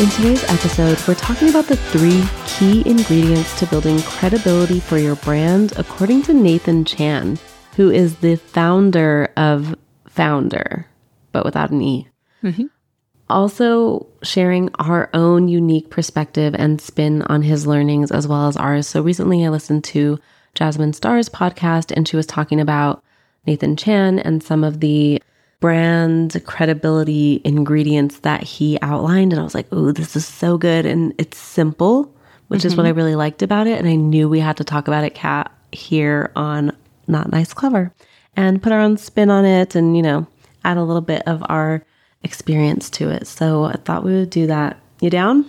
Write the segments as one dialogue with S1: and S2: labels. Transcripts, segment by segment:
S1: In today's episode, we're talking about the three key ingredients to building credibility for your brand, according to Nathan Chan, who is the founder of Foundr, but without an E. Mm-hmm. Also, sharing our own unique perspective and spin on his learnings as well as ours. So, recently I listened to Jasmine Star's podcast, and she was talking about Nathan Chan and some of the brand credibility ingredients that he outlined. And I was like, oh, this is so good. And it's simple, which mm-hmm. is what I mm-hmm. really liked about it. And I knew we had to talk about it, Kat, here on Not Nice Clever and put our own spin on it and, you know, add a little bit of our experience to it. So I thought we would do that. You down?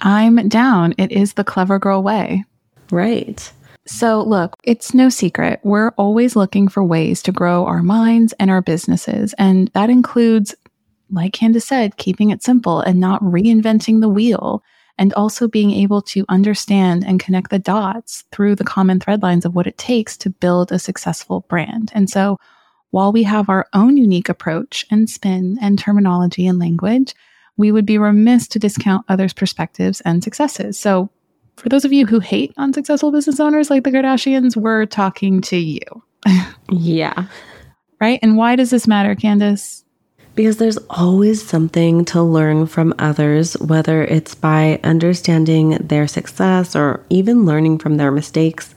S2: I'm down. It is the clever girl way.
S1: Right.
S2: So, look, it's no secret. We're always looking for ways to grow our minds and our businesses. And that includes, like Candice said, keeping it simple and not reinventing the wheel. And also being able to understand and connect the dots through the common thread lines of what it takes to build a successful brand. And so, while we have our own unique approach and spin and terminology and language, we would be remiss to discount others' perspectives and successes. So, for those of you who hate unsuccessful business owners like the Kardashians, we're talking to you.
S1: yeah.
S2: Right? And why does this matter, Candice?
S1: Because there's always something to learn from others, whether it's by understanding their success or even learning from their mistakes.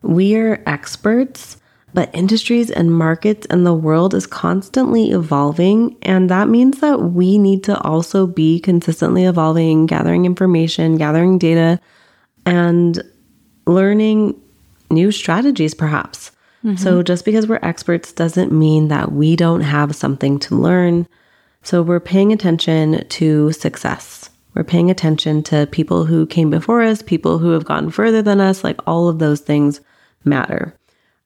S1: We are experts, but industries and markets and the world is constantly evolving. And that means that we need to also be consistently evolving, gathering information, gathering data and learning new strategies, perhaps. Mm-hmm. So, just because we're experts doesn't mean that we don't have something to learn. So, we're paying attention to success. We're paying attention to people who came before us, people who have gone further than us. Like all of those things matter.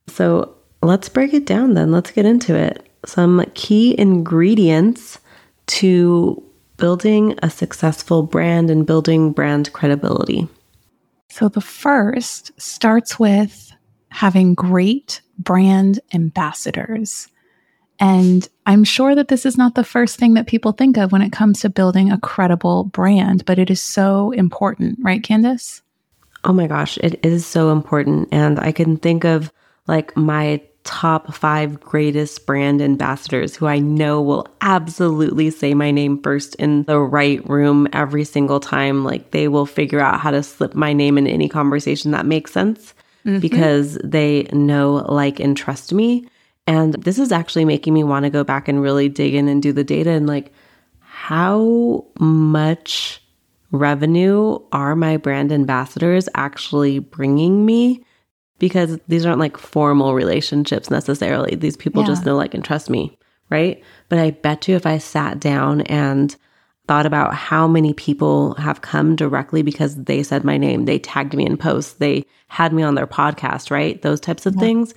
S1: So, let's break it down then. Let's get into it. Some key ingredients to building a successful brand and building brand credibility.
S2: So the first starts with having great brand ambassadors. And I'm sure that this is not the first thing that people think of when it comes to building a credible brand, but it is so important, right, Candice?
S1: Oh my gosh, it is so important. And I can think of like my top five greatest brand ambassadors who I know will absolutely say my name first in the right room every single time. Like they will figure out how to slip my name in any conversation that makes sense mm-hmm. because they know, like, and trust me. And this is actually making me want to go back and really dig in and do the data and like, how much revenue are my brand ambassadors actually bringing me? Because these aren't like formal relationships necessarily. These people yeah. just know, like, and trust me, right? But I bet you if I sat down and thought about how many people have come directly because they said my name, they tagged me in posts, they had me on their podcast, right? Those types of yeah. things,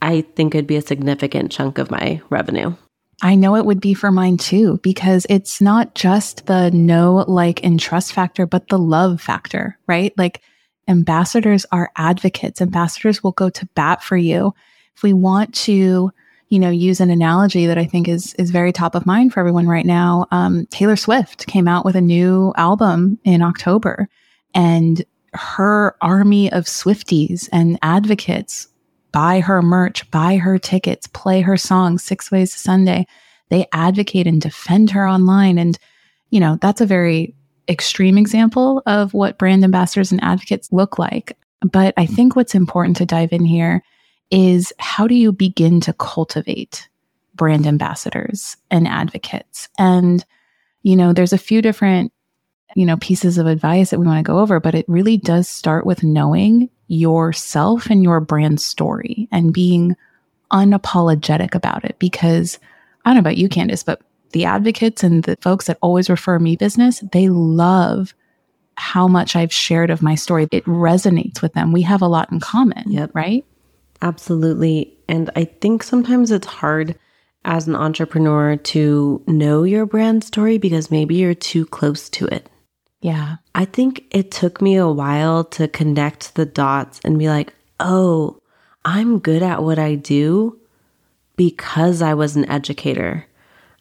S1: I think it'd be a significant chunk of my revenue.
S2: I know it would be for mine too, because it's not just the know, like, and trust factor, but the love factor, right? Like, ambassadors are advocates. Ambassadors will go to bat for you. If we want to, you know, use an analogy that I think is is very top of mind for everyone right now, um, Taylor Swift came out with a new album in October, and her army of Swifties and advocates buy her merch, buy her tickets, play her songs six ways to Sunday. They advocate and defend her online, and you know that's a very extreme example of what brand ambassadors and advocates look like. But I think what's important to dive in here is how do you begin to cultivate brand ambassadors and advocates? And, you know, there's a few different, you know, pieces of advice that we want to go over, but it really does start with knowing yourself and your brand story and being unapologetic about it because I don't know about you, Candice, but the advocates and the folks that always refer me business, they love how much I've shared of my story, it resonates with them. We have a lot in common,
S1: Yep.
S2: right?
S1: Absolutely. And I think sometimes it's hard as an entrepreneur to know your brand story because maybe you're too close to it.
S2: Yeah.
S1: I think it took me a while to connect the dots and be like, oh, I'm good at what I do because I was an educator.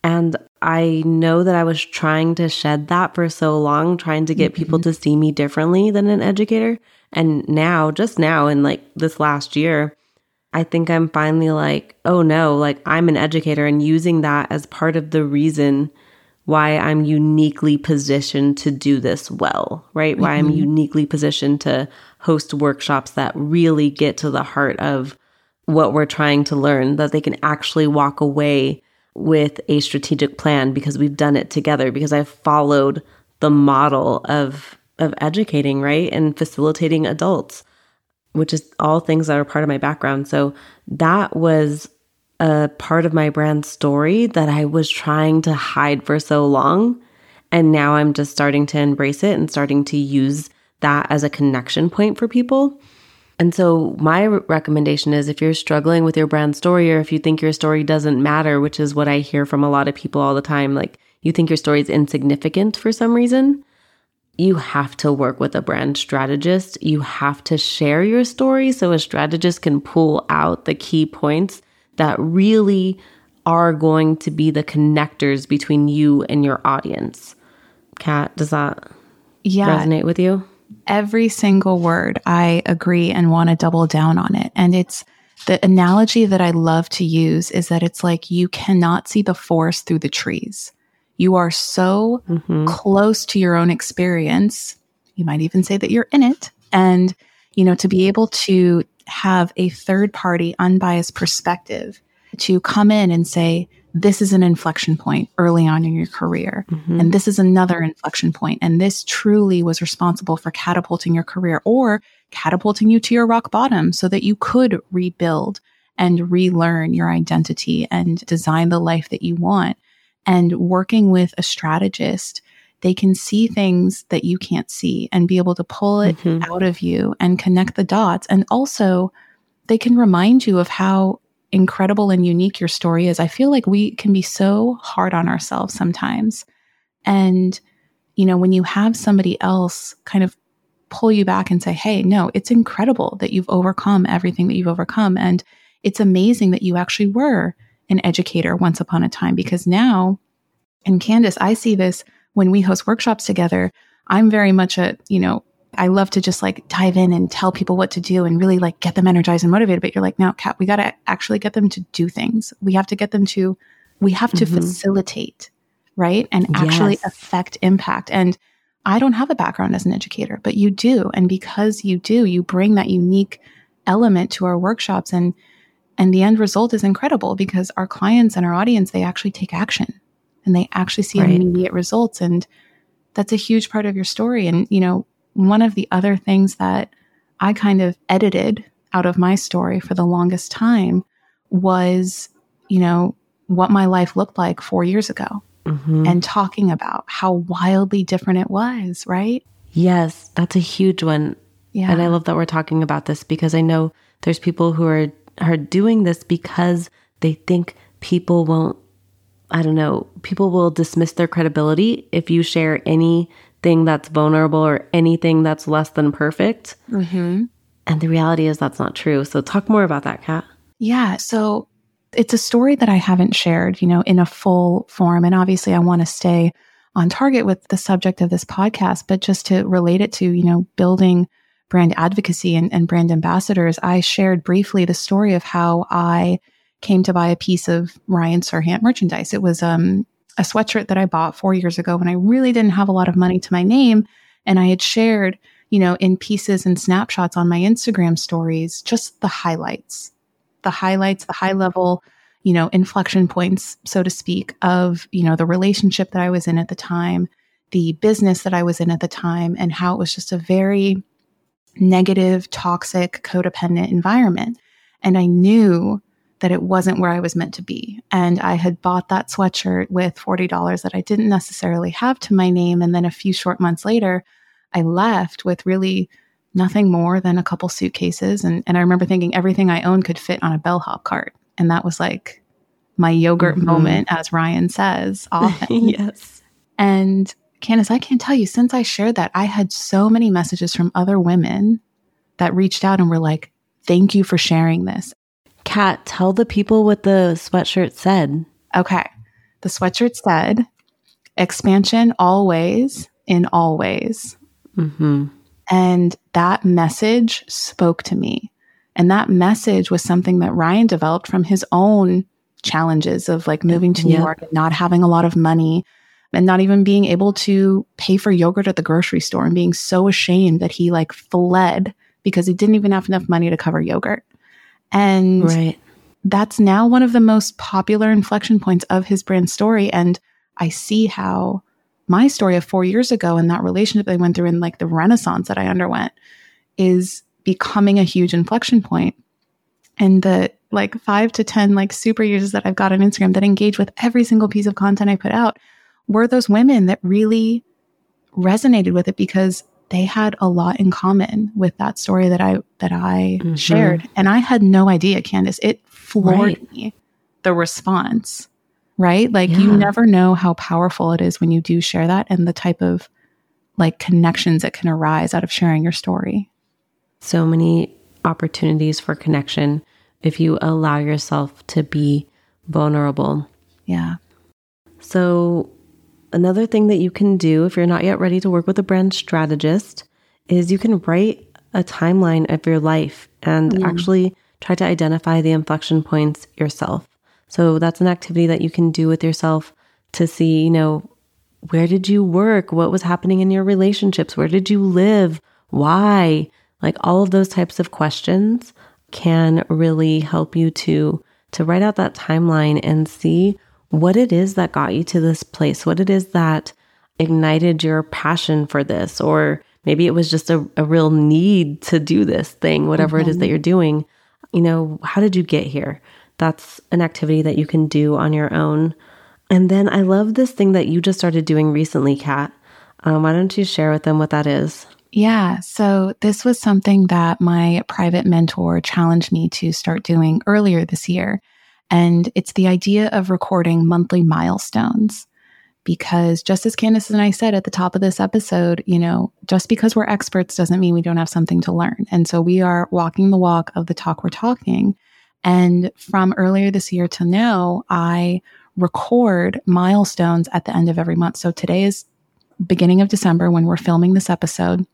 S1: And I know that I was trying to shed that for so long, trying to get people mm-hmm. to see me differently than an educator. And now, just now, in like this last year, I think I'm finally like, oh no, like I'm an educator and using that as part of the reason why I'm uniquely positioned to do this well, right? Why I'm mm-hmm. uniquely positioned to host workshops that really get to the heart of what we're trying to learn, that they can actually walk away with a strategic plan because we've done it together, because I've followed the model of of educating, right? And facilitating adults, which is all things that are part of my background. So that was a part of my brand story that I was trying to hide for so long. And now I'm just starting to embrace it and starting to use that as a connection point for people. And so, my recommendation is if you're struggling with your brand story or if you think your story doesn't matter, which is what I hear from a lot of people all the time, like you think your story is insignificant for some reason, you have to work with a brand strategist. You have to share your story so a strategist can pull out the key points that really are going to be the connectors between you and your audience. Kat, does that
S2: Yeah.
S1: resonate with you?
S2: Every single word I agree and want to double down on it. And it's the analogy that I love to use is that it's like you cannot see the forest through the trees. You are so mm-hmm. close to your own experience. You might even say that you're in it. And, you know, to be able to have a third party, unbiased perspective to come in and say, this is an inflection point early on in your career. And this is another inflection point. And this truly was responsible for catapulting your career or catapulting you to your rock bottom so that you could rebuild and relearn your identity and design the life that you want. And working with a strategist, they can see things that you can't see and be able to pull it
S1: Mhm.
S2: out of you and connect the dots. And also, they can remind you of how incredible and unique your story is. I feel like we can be so hard on ourselves sometimes. And, you know, when you have somebody else kind of pull you back and say, hey, no, it's incredible that you've overcome everything that you've overcome. And it's amazing that you actually were an educator once upon a time because now, and Candice, I see this when we host workshops together. I'm very much a, you know, I love to just like dive in and tell people what to do and really like get them energized and motivated. But you're like, no, Kat, we got to actually get them to do things. We have to get them to, we have to
S1: Mhm.
S2: facilitate, right? And actually
S1: Yes.
S2: affect impact. And I don't have a background as an educator, but you do. And because you do, you bring that unique element to our workshops and and the end result is incredible because our clients and our audience they actually take action and they actually see
S1: Right.
S2: immediate results and that's a huge part of your story and you know one of the other things that I kind of edited out of my story for the longest time was you know what my life looked like 4 years ago
S1: Mhm.
S2: and talking about how wildly different it was, right?
S1: Yes, that's a huge one.
S2: Yeah.
S1: And I love that we're talking about this because I know there's people who are are doing this because they think people won't I don't know, people will dismiss their credibility if you share anything that's vulnerable or anything that's less than perfect.
S2: mm-hmm.
S1: And the reality is that's not true. So talk more about that, Kat.
S2: Yeah. So it's a story that I haven't shared, you know, in a full form. And obviously, I want to stay on target with the subject of this podcast, but just to relate it to, you know, building brand advocacy and, and brand ambassadors, I shared briefly the story of how I came to buy a piece of Ryan Serhant merchandise. It was um, a sweatshirt that I bought four years ago when I really didn't have a lot of money to my name. And I had shared, you know, in pieces and snapshots on my Instagram stories, just the highlights, the highlights, the high level, you know, inflection points, so to speak, of, you know, the relationship that I was in at the time, the business that I was in at the time, and how it was just a very negative, toxic, codependent environment. And I knew that it wasn't where I was meant to be. And I had bought that sweatshirt with $40 that I didn't necessarily have to my name. And then a few short months later, I left with really nothing more than a couple suitcases. And, and I remember thinking everything I owned could fit on a bellhop cart. And that was like my yogurt mm-hmm. moment, as Ryan says often.
S1: yes.
S2: And Candice, I can't tell you, since I shared that, I had so many messages from other women that reached out and were like, thank you for sharing this.
S1: Kat, tell the people what the sweatshirt said.
S2: Okay. The sweatshirt said, expansion always in always.
S1: Mm-hmm.
S2: And that message spoke to me. And that message was something that Ryan developed from his own challenges of like moving to New. York and not having a lot of money and not even being able to pay for yogurt at the grocery store and being so ashamed that he like fled because he didn't even have enough money to cover yogurt. And
S1: right.
S2: that's now one of the most popular inflection points of his brand story. And I see how my story of four years ago and that relationship I went through and like the renaissance that I underwent is becoming a huge inflection point. And the like five to 10 like super users that I've got on Instagram that engage with every single piece of content I put out were those women that really resonated with it because they had a lot in common with that story that I that I mm-hmm. shared. And I had no idea, Candice. It floored right. me the response right? Like yeah. you never know how powerful it is when you do share that and the type of like connections that can arise out of sharing your story.
S1: So many opportunities for connection if you allow yourself to be vulnerable.
S2: Yeah.
S1: So, another thing that you can do if you're not yet ready to work with a brand strategist is you can write a timeline of your life and mm. actually try to identify the inflection points yourself. So that's an activity that you can do with yourself to see, you know, where did you work? What was happening in your relationships? Where did you live? Why? Like all of those types of questions can really help you to to write out that timeline and see what it is that got you to this place, what it is that ignited your passion for this, or maybe it was just a, a real need to do this thing, whatever mm-hmm. it is that mm-hmm. you're doing. You know, how did you get here? That's an activity that you can do on your own. And then I love this thing that you just started doing recently, Kat. Um, why don't you share with them what that is?
S2: Yeah. So this was something that my private mentor challenged me to start doing earlier this year. And it's the idea of recording monthly milestones. Because just as Candice and I said at the top of this episode, you know, just because we're experts doesn't mean we don't have something to learn. And so we are walking the walk of the talk we're talking. And from earlier this year to now, I record milestones at the end of every month. So today is beginning of December when we're filming this episode.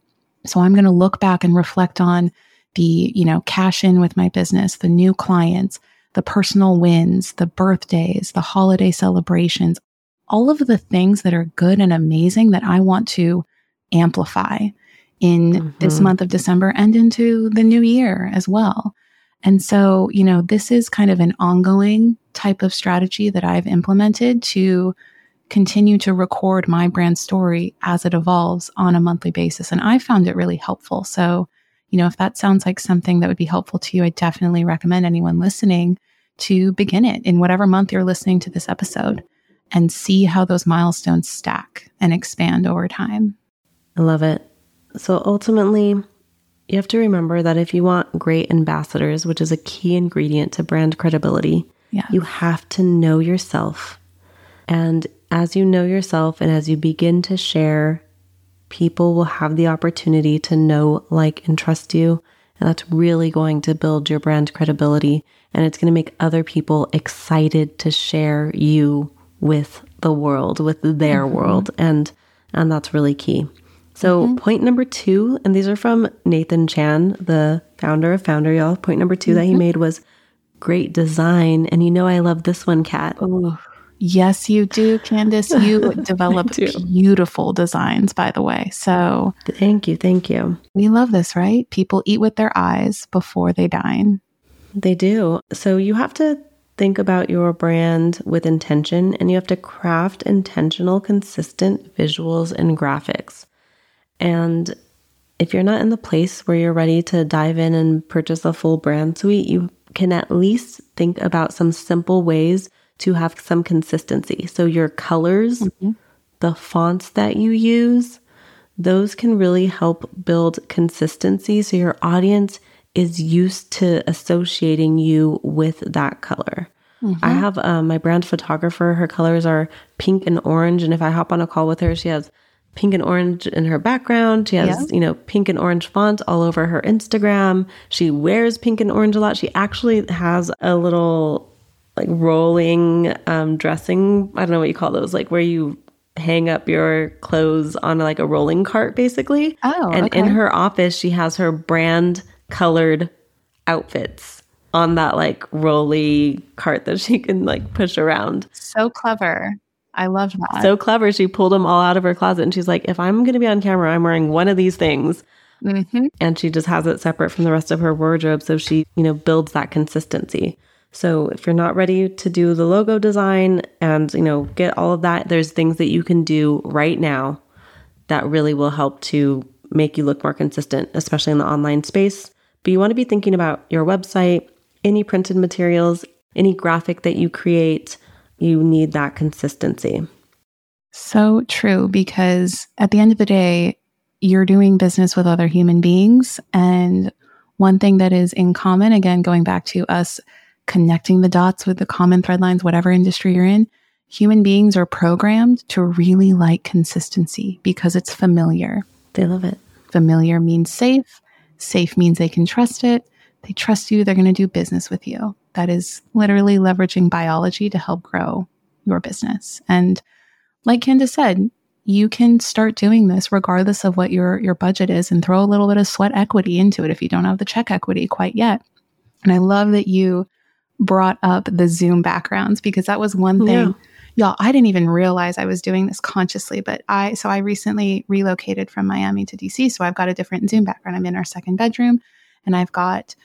S2: So I'm going to look back and reflect on the, you know, cash in with my business, the new clients, the personal wins, the birthdays, the holiday celebrations, all of the things that are good and amazing that I want to amplify in mm-hmm. this month of December and into the new year as well. And so, you know, this is kind of an ongoing type of strategy that I've implemented to continue to record my brand story as it evolves on a monthly basis. And I found it really helpful. So, you know, if that sounds like something that would be helpful to you, I definitely recommend anyone listening to begin it in whatever month you're listening to this episode and see how those milestones stack and expand over time.
S1: I love it. So ultimately, you have to remember that if you want great ambassadors, which is a key ingredient to brand credibility,
S2: yeah.
S1: you have to know yourself. And as you know yourself and as you begin to share, people will have the opportunity to know, like, and trust you. And that's really going to build your brand credibility. And it's going to make other people excited to share you with the world, with their mm-hmm. world. And and that's really key. So, mm-hmm. point number two, and these are from Nathan Chan, the founder of Foundr y'all. Point number 2 mm-hmm. that he mm-hmm. made was great design. And you know, I love this one, Kat.
S2: Oh, yes, you do, Candice. You develop beautiful designs, by the way. So,
S1: thank you. Thank you.
S2: We love this, right? People eat with their eyes before they dine.
S1: They do. So, you have to think about your brand with intention and you have to craft intentional, consistent visuals and graphics. And if you're not in the place where you're ready to dive in and purchase a full brand suite, you can at least think about some simple ways to have some consistency. So, your colors, mm-hmm. the fonts that you use, those can really help build consistency so your audience is used to associating you with that color. Mm-hmm. I have um, my brand photographer, her colors are pink and orange. And if I hop on a call with her, she has pink and orange in her background. She has, yeah. you know, pink and orange font all over her Instagram. She wears pink and orange a lot. She actually has a little like rolling um, dressing. I don't know what you call those, like where you hang up your clothes on like a rolling cart, basically.
S2: Oh,
S1: and
S2: okay.
S1: in her office, she has her brand colored outfits on that like rolly cart that she can like push around.
S2: So clever. I love that.
S1: So clever. She pulled them all out of her closet and she's like, if I'm going to be on camera, I'm wearing one of these things. Mm-hmm. And she just has it separate from the rest of her wardrobe. So she, you know, builds that consistency. So if you're not ready to do the logo design and, you know, get all of that, there's things that you can do right now that really will help to make you look more consistent, especially in the online space. But you want to be thinking about your website, any printed materials, any graphic that you create. You need that consistency.
S2: So true, because at the end of the day, you're doing business with other human beings. And one thing that is in common, again, going back to us connecting the dots with the common thread lines, whatever industry you're in, human beings are programmed to really like consistency because it's familiar.
S1: They love it.
S2: Familiar means safe. Safe means they can trust it. They trust you. They're going to do business with you. That is literally leveraging biology to help grow your business. And like Candice said, you can start doing this regardless of what your, your budget is and throw a little bit of sweat equity into it if you don't have the check equity quite yet. And I love that you brought up the Zoom backgrounds because that was one thing. Yeah. Y'all, I didn't even realize I was doing this consciously, but I, so I recently relocated from Miami to DC. So I've got a different Zoom background. I'm in our second bedroom and I've got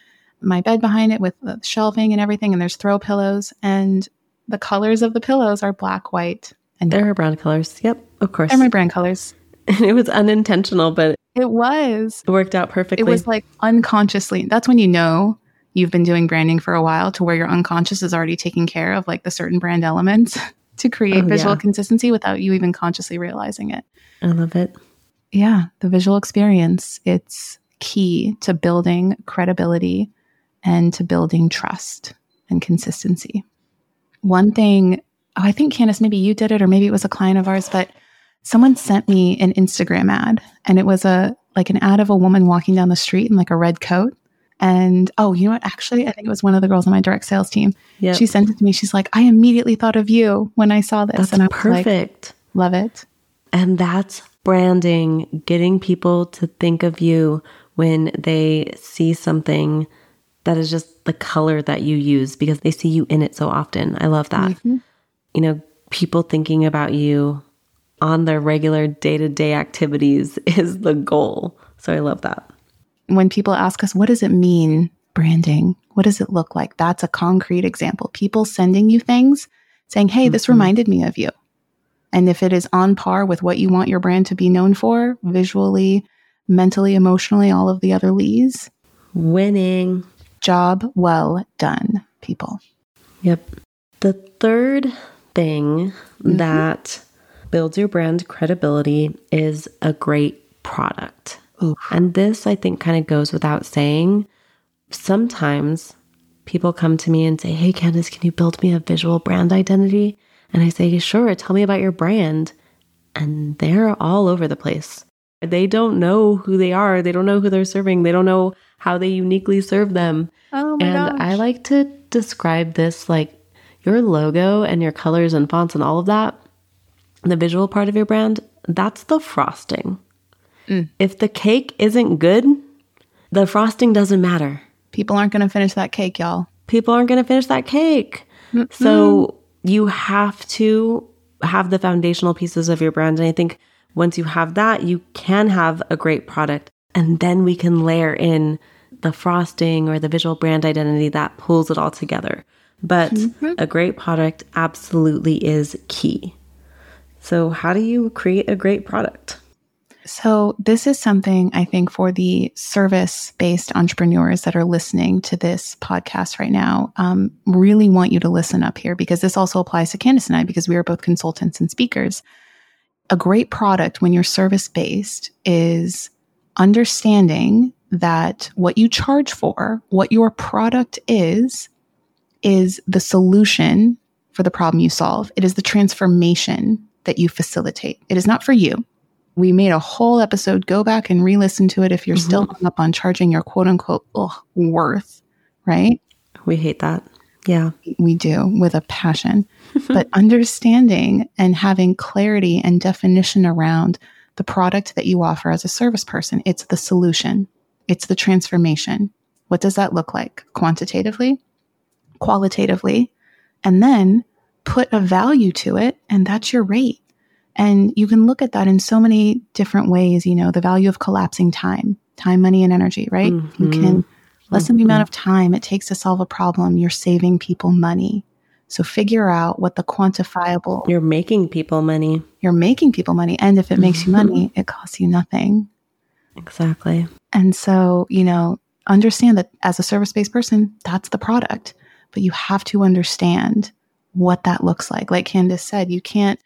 S2: my bed behind it with the shelving and everything. And there's throw pillows and the colors of the pillows are black, white, and
S1: they're brown colors. Yep, of course.
S2: They're my brand colors.
S1: And it was unintentional, but
S2: it was.
S1: It worked out perfectly.
S2: It was like unconsciously. That's when you know you've been doing branding for a while to where your unconscious is already taking care of like the certain brand elements to create oh, visual yeah. consistency without you even consciously realizing it.
S1: I love it.
S2: Yeah, the visual experience, it's key to building credibility and to building trust and consistency. One thing, oh, I think Candice, maybe you did it, or maybe it was a client of ours, but someone sent me an Instagram ad and it was a like an ad of a woman walking down the street in like a red coat and oh, you know what? Actually, I think it was one of the girls on my direct sales team. Yep. She sent it to me. She's like, I immediately thought of you when I saw this.
S1: That's
S2: and I
S1: perfect.
S2: Like, perfect. Love it.
S1: And that's branding, getting people to think of you when they see something that is just the color that you use because they see you in it so often. I love that. Mm-hmm. You know, people thinking about you on their regular day to day activities is the goal. So I love that
S2: when people ask us, what does it mean, branding? What does it look like? That's a concrete example. People sending you things saying, hey, mm-hmm. this reminded me of you. And if it is on par with what you want your brand to be known for, visually, mentally, emotionally, all of the other Lees,
S1: winning.
S2: Job well done, people.
S1: Yep. The third thing mm-hmm. that builds your brand credibility is a great product. Oof. And this, I think, kind of goes without saying. Sometimes people come to me and say, Hey, Candice, can you build me a visual brand identity? And I say, Sure, tell me about your brand. And they're all over the place. They don't know who they are, they don't know who they're serving, they don't know how they uniquely serve them.
S2: Oh
S1: and
S2: gosh.
S1: I like to describe this like your logo and your colors and fonts and all of that, the visual part of your brand, that's the frosting. Mm. If the cake isn't good, the frosting doesn't matter.
S2: People aren't going to finish that cake, y'all.
S1: People aren't going to finish that cake. mm So you have to have the foundational pieces of your brand. And I think once you have that, you can have a great product. And then we can layer in the frosting or the visual brand identity that pulls it all together. But mm-hmm. a great product absolutely is key. So, how do you create a great product?
S2: So, this is something I think for the service based entrepreneurs that are listening to this podcast right now, um, really want you to listen up here because this also applies to Candice and I because we are both consultants and speakers. a great product when you're service based is understanding that what you charge for, what your product is, is the solution for the problem you solve. It is the transformation that you facilitate. It is not for you. We made a whole episode. Go back and re listen to it if you're mm-hmm. still hung up on charging your quote unquote ugh, worth, right?
S1: We hate that. Yeah.
S2: We do with a passion. but understanding and having clarity and definition around the product that you offer as a service person, it's the solution, it's the transformation. What does that look like quantitatively, qualitatively? And then put a value to it, and that's your rate. And you can look at that in so many different ways. You know, the value of collapsing time, time, money, and energy, right? Mm-hmm. You can lessen the amount of time it takes to solve a problem. You're saving people money. So figure out what the quantifiable.
S1: You're making people money.
S2: You're making people money. And if it makes you money, it costs you nothing.
S1: Exactly.
S2: And so, you know, understand that as a service based person, that's the product. But you have to understand what that looks like. Like Candice said, you can't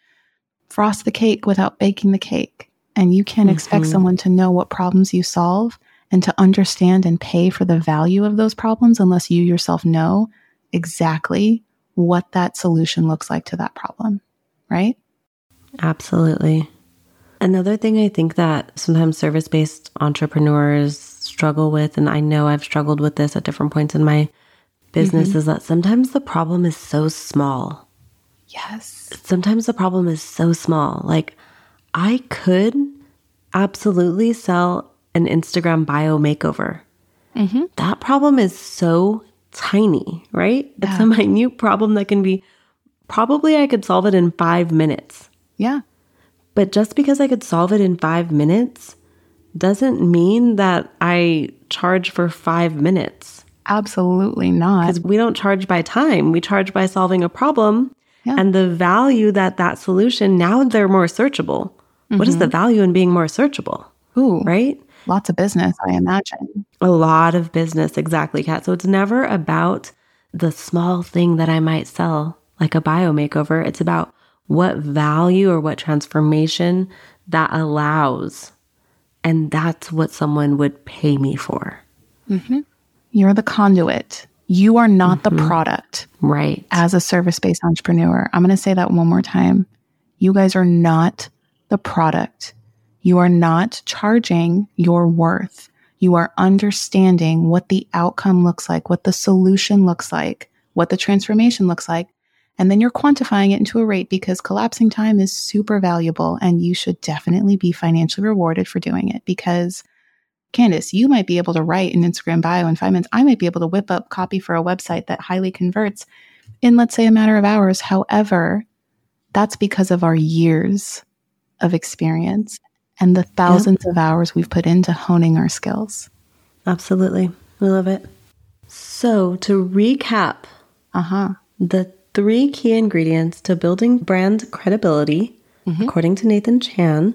S2: frost the cake without baking the cake. And you can't mm-hmm. expect someone to know what problems you solve and to understand and pay for the value of those problems unless you yourself know exactly what that solution looks like to that problem, right?
S1: Absolutely. Another thing I think that sometimes service based entrepreneurs struggle with, and I know I've struggled with this at different points in my business, mm-hmm. is that sometimes the problem is so small.
S2: Yes.
S1: Sometimes the problem is so small. Like, I could absolutely sell an Instagram bio makeover. Mm-hmm. That problem is so tiny, right? Yeah. It's a minute problem that can be probably I could solve it in five minutes.
S2: Yeah.
S1: But just because I could solve it in five minutes doesn't mean that I charge for five minutes.
S2: Absolutely not.
S1: Because we don't charge by time, we charge by solving a problem. Yeah. And the value that that solution, now they're more searchable. Mm-hmm. What is the mm-hmm. value in being more searchable?
S2: Ooh.
S1: Right?
S2: Lots of business, I imagine.
S1: A lot of business, exactly, Kat. So it's never about the small thing that I might sell, like a bio makeover. It's about what value or what transformation that allows. And that's what someone would pay me for.
S2: Mm-hmm. You're the conduit. You are not mm-hmm. the product.
S1: Right.
S2: As a service based entrepreneur. I'm going to say that one more time. You guys are not the product. You are not charging your worth. You are understanding what the outcome looks like, what the solution looks like, what the transformation looks like. And then you're quantifying it into a rate because collapsing time is super valuable and you should definitely be financially rewarded for doing it because Candice, you might be able to write an Instagram bio in five minutes. I might be able to whip up copy for a website that highly converts in, let's say, a matter of hours. However, that's because of our years of experience and the thousands yep. of hours we've put into honing our skills.
S1: Absolutely. We love it. So, to recap,
S2: uh-huh.
S1: the three key ingredients to building brand credibility, mm-hmm. according to Nathan Chan,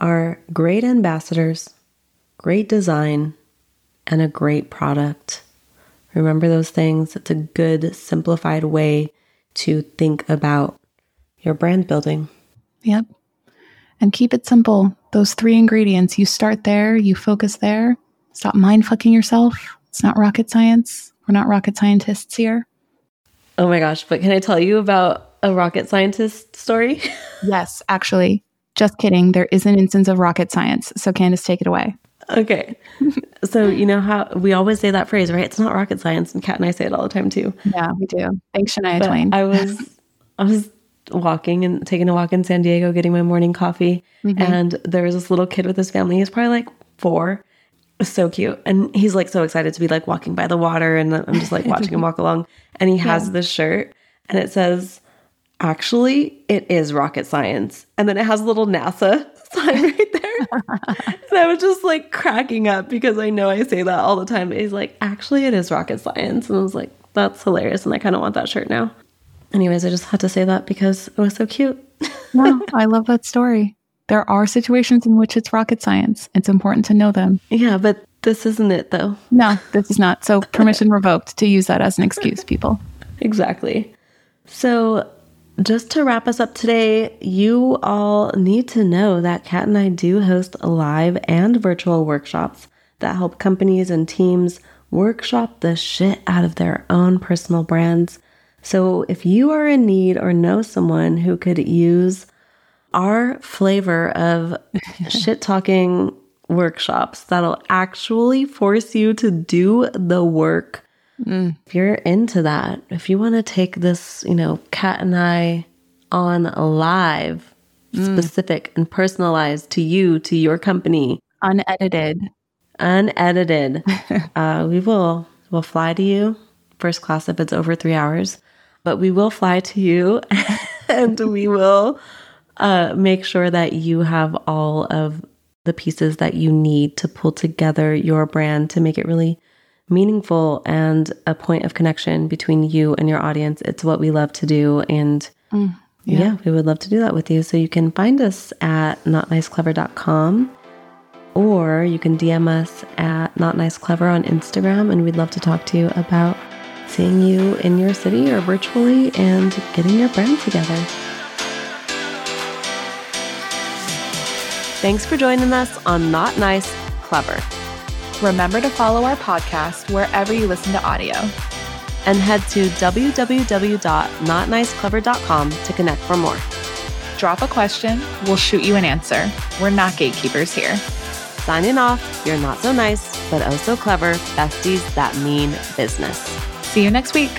S1: are great ambassadors, great design, and a great product. Remember those things. It's a good, simplified way to think about your brand building.
S2: Yep. And keep it simple those three ingredients, you start there, you focus there. Stop mind fucking yourself. It's not rocket science. We're not rocket scientists here.
S1: Oh my gosh, but can I tell you about a rocket scientist story?
S2: yes, actually. Just kidding. There is an instance of rocket science. So, Candice, take it away.
S1: Okay. so, you know how we always say that phrase, right? It's not rocket science. And Kat and I say it all the time too.
S2: Yeah, we do. Thanks, Shania but Twain.
S1: I was, I was walking and taking a walk in San Diego, getting my morning coffee. Mm-hmm. And there was this little kid with his family. He's probably like four. So cute. And he's like so excited to be like walking by the water. And I'm just like watching him walk along. And he has yeah. this shirt and it says, actually, it is rocket science. And then it has a little NASA sign right there. and I was just like cracking up because I know I say that all the time. He's like, actually, it is rocket science. And I was like, that's hilarious. And I kind of want that shirt now. Anyways, I just had to say that because it was so cute.
S2: no, I love that story. There are situations in which it's rocket science. It's important to know them.
S1: Yeah, but this isn't it though.
S2: No, this is not. So permission revoked to use that as an excuse, people.
S1: Exactly. So just to wrap us up today, you all need to know that Kat and I do host live and virtual workshops that help companies and teams workshop the shit out of their own personal brands. So if you are in need or know someone who could use our flavor of shit talking workshops that'll actually force you to do the work. Mm. If you're into that, if you want to take this, you know, Kat and I on live, mm. specific and personalized to you, to your company,
S2: unedited,
S1: unedited, uh, we will will fly to you. First class if it's over three hours, but we will fly to you and we will uh, make sure that you have all of the pieces that you need to pull together your brand to make it really meaningful and a point of connection between you and your audience. It's what we love to do. And mm, yeah. yeah. we would love to do that with you. So you can find us at notniceclever.com or you can DM us at notniceclever on Instagram. And we'd love to talk to you about seeing you in your city or virtually and getting your brand together. Thanks for joining us on Not Nice, Clever.
S2: Remember to follow our podcast wherever you listen to audio.
S1: And head to www.notniceclever.com to connect for more.
S2: Drop a question, we'll shoot you an answer. We're not gatekeepers here.
S1: Signing off, you're not so nice, but oh so clever besties that mean business.
S2: See you next week.